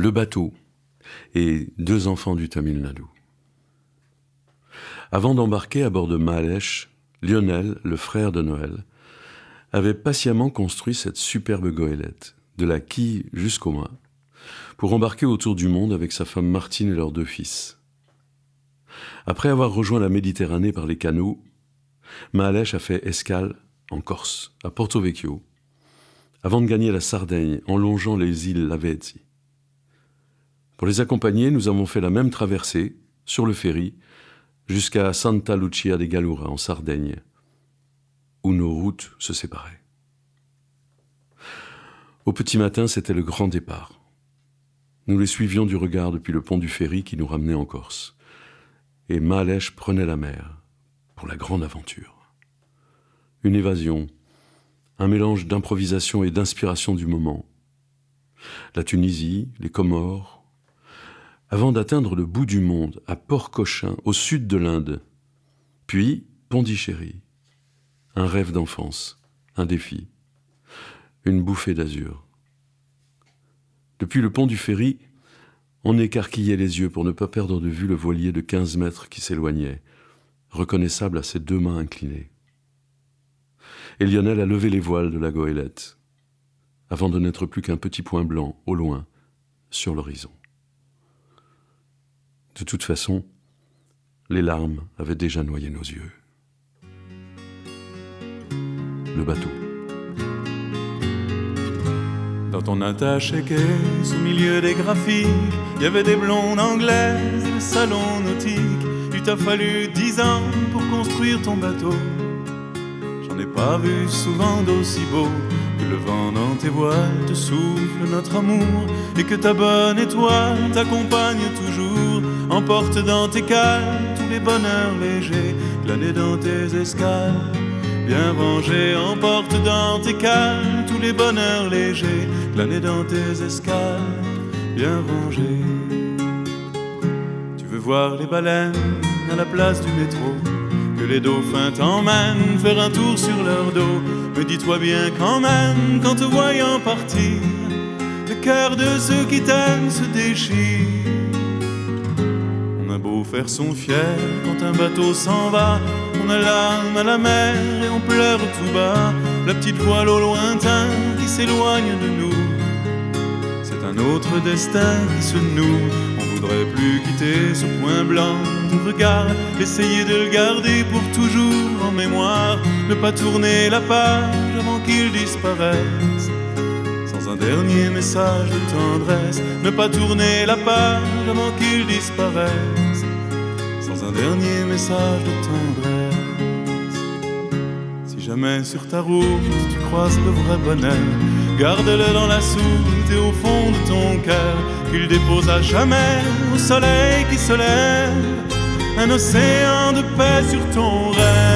le bateau et deux enfants du Tamil Nadu. Avant d'embarquer à bord de Malèche, Lionel, le frère de Noël, avait patiemment construit cette superbe goélette, de la quille jusqu'au mât, pour embarquer autour du monde avec sa femme Martine et leurs deux fils. Après avoir rejoint la Méditerranée par les canaux, Mahalèche a fait escale en Corse, à Porto Vecchio, avant de gagner la Sardaigne en longeant les îles Lavezzi. Pour les accompagner, nous avons fait la même traversée, sur le ferry, jusqu'à Santa Lucia de Gallura, en Sardaigne, où nos routes se séparaient. Au petit matin, c'était le grand départ. Nous les suivions du regard depuis le pont du ferry qui nous ramenait en Corse. Et Malèche prenait la mer pour la grande aventure. Une évasion, un mélange d'improvisation et d'inspiration du moment. La Tunisie, les Comores, avant d'atteindre le bout du monde, à Port-Cochin, au sud de l'Inde, puis Pondichéry, un rêve d'enfance, un défi, une bouffée d'azur. Depuis le pont du ferry, on écarquillait les yeux pour ne pas perdre de vue le voilier de quinze mètres qui s'éloignait, reconnaissable à ses deux mains inclinées. Et Lionel a levé les voiles de la goélette, avant de n'être plus qu'un petit point blanc, au loin, sur l'horizon. De toute façon, les larmes avaient déjà noyé nos yeux le bateau. Dans ton attache caisse, au milieu des graphiques, il y avait des blondes anglaises le salon nautique. Il t'a fallu dix ans pour construire ton bateau. J'en ai pas vu souvent d'aussi beau que le vent dans tes voiles te souffle notre amour et que ta bonne étoile t'accompagne toujours. Emporte dans tes cales tous les bonheurs légers, glaner dans tes escales bien rangé, emporte dans tes cales tous les bonheurs légers, glaner dans tes escales, bien rangé. Tu veux voir les baleines à la place du métro, que les dauphins t'emmènent faire un tour sur leur dos. Mais dis-toi bien quand même, qu'en te voyant partir, le cœur de ceux qui t'aiment se déchire. Faire son fier quand un bateau s'en va, on a l'âme à la mer et on pleure tout bas. La petite voile au lointain qui s'éloigne de nous. C'est un autre destin qui se noue. On voudrait plus quitter ce point blanc de regard. Essayer de le garder pour toujours en mémoire. Ne pas tourner la page avant qu'il disparaisse. Sans un dernier message de tendresse. Ne pas tourner la page avant qu'il disparaisse. Un dernier message de tendresse jamais sur ta route tu croises le vrai bonheur, garde-le dans la soute et au fond de ton cœur, qu'il dépose à jamais au soleil qui se lève un océan de paix sur ton rêve.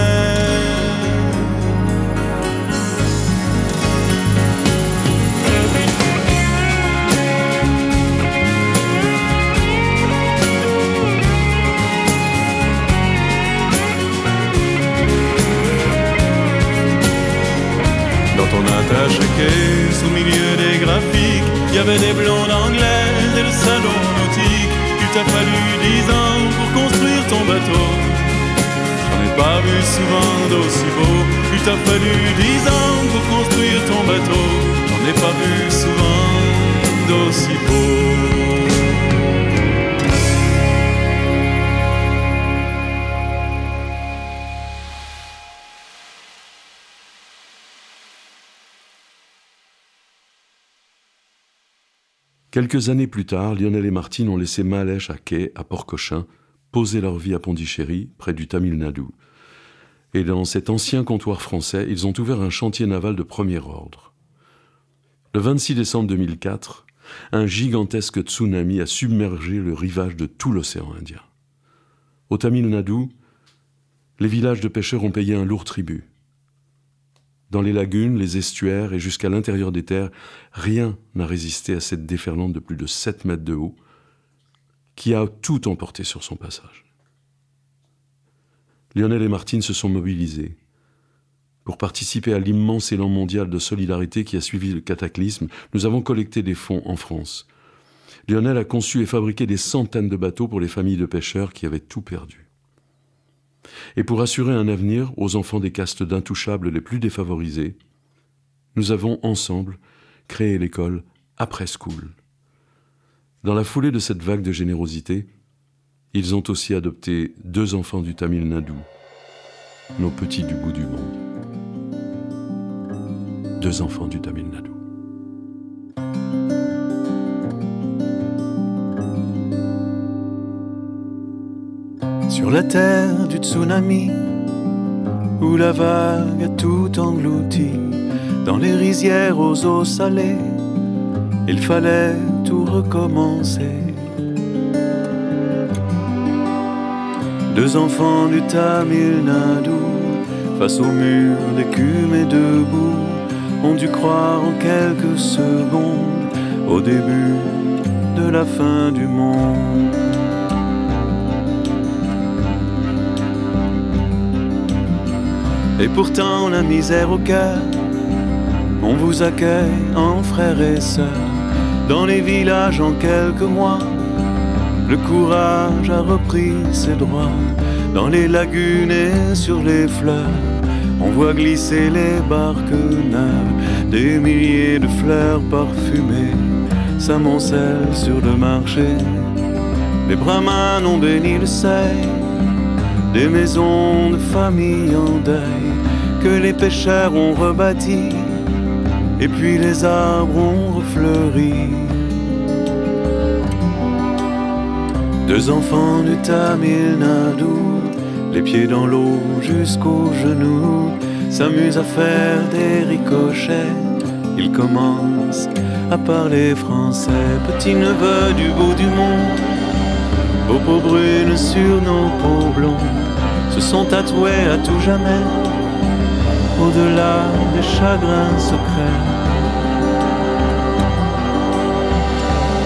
Au milieu des graphiques, il y avait des blondes anglaises et le salon nautique. Il t'a fallu dix ans pour construire ton bateau. J'en ai pas vu souvent d'aussi beau. Il t'a fallu dix ans pour construire ton bateau. J'en ai pas vu souvent d'aussi beau. Quelques années plus tard, Lionel et Martine ont laissé Malèche à quai, à Port-Cochin, poser leur vie à Pondichéry, près du Tamil Nadu. Et dans cet ancien comptoir français, ils ont ouvert un chantier naval de premier ordre. Le 26 décembre 2004, un gigantesque tsunami a submergé le rivage de tout l'océan Indien. Au Tamil Nadu, les villages de pêcheurs ont payé un lourd tribut. Dans les lagunes, les estuaires et jusqu'à l'intérieur des terres, rien n'a résisté à cette déferlante de plus de 7 mètres de haut qui a tout emporté sur son passage. Lionel et Martine se sont mobilisés. Pour participer à l'immense élan mondial de solidarité qui a suivi le cataclysme, nous avons collecté des fonds en France. Lionel a conçu et fabriqué des centaines de bateaux pour les familles de pêcheurs qui avaient tout perdu. Et pour assurer un avenir aux enfants des castes d'intouchables les plus défavorisés, nous avons ensemble créé l'école Après School. Dans la foulée de cette vague de générosité, ils ont aussi adopté deux enfants du Tamil Nadu, nos petits du bout du monde. Deux enfants du Tamil Nadu. Sur la terre du tsunami, où la vague a tout englouti, dans les rizières aux eaux salées, il fallait tout recommencer. Deux enfants du Tamil Nadu, face au mur d'écume et de boue, ont dû croire en quelques secondes au début de la fin du monde. Et pourtant la misère au cœur, on vous accueille en frères et sœurs. Dans les villages en quelques mois, le courage a repris ses droits. Dans les lagunes et sur les fleurs, on voit glisser les barques neuves. Des milliers de fleurs parfumées s'amoncellent sur le marché. Les brahmanes ont béni le seuil des maisons de famille en deuil que les pêcheurs ont rebâties, et puis les arbres ont refleuri. Deux enfants du Tamil Nadu, les pieds dans l'eau jusqu'aux genoux, s'amusent à faire des ricochets. Ils commencent à parler français, petit neveu du bout du monde, aux peaux brunes sur nos peaux blondes se sont tatoués à tout jamais au-delà des chagrins secrets.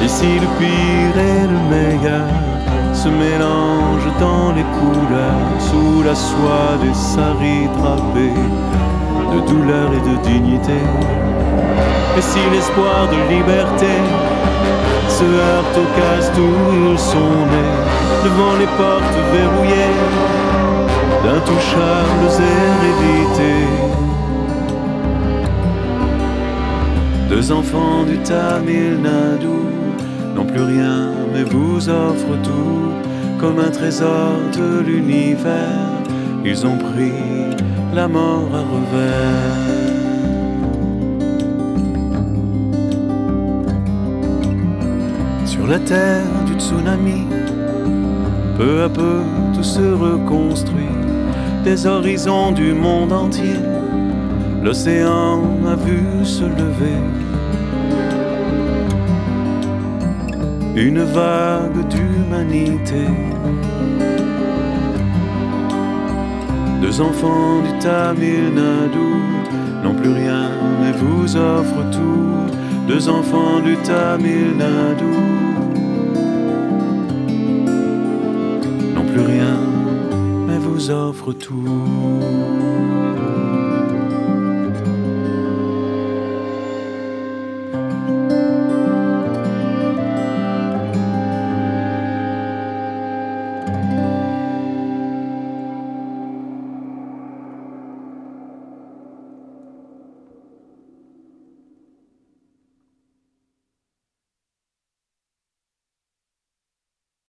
Ici le pire et le meilleur se mélangent dans les couleurs sous la soie des saris drapés de douleur et de dignité. Et si l'espoir de liberté se heurte aux castes où ils sont nés, devant les portes verrouillées, d'intouchables héredités. Deux enfants du Tamil Nadu n'ont plus rien mais vous offrent tout comme un trésor de l'univers. Ils ont pris la mort à revers. Sur la terre du tsunami, peu à peu tout se reconstruit des horizons du monde entier, l'océan a vu se lever une vague d'humanité. Deux enfants du Tamil Nadu n'ont plus rien mais vous offrent tout. Deux enfants du Tamil Nadu offre tout.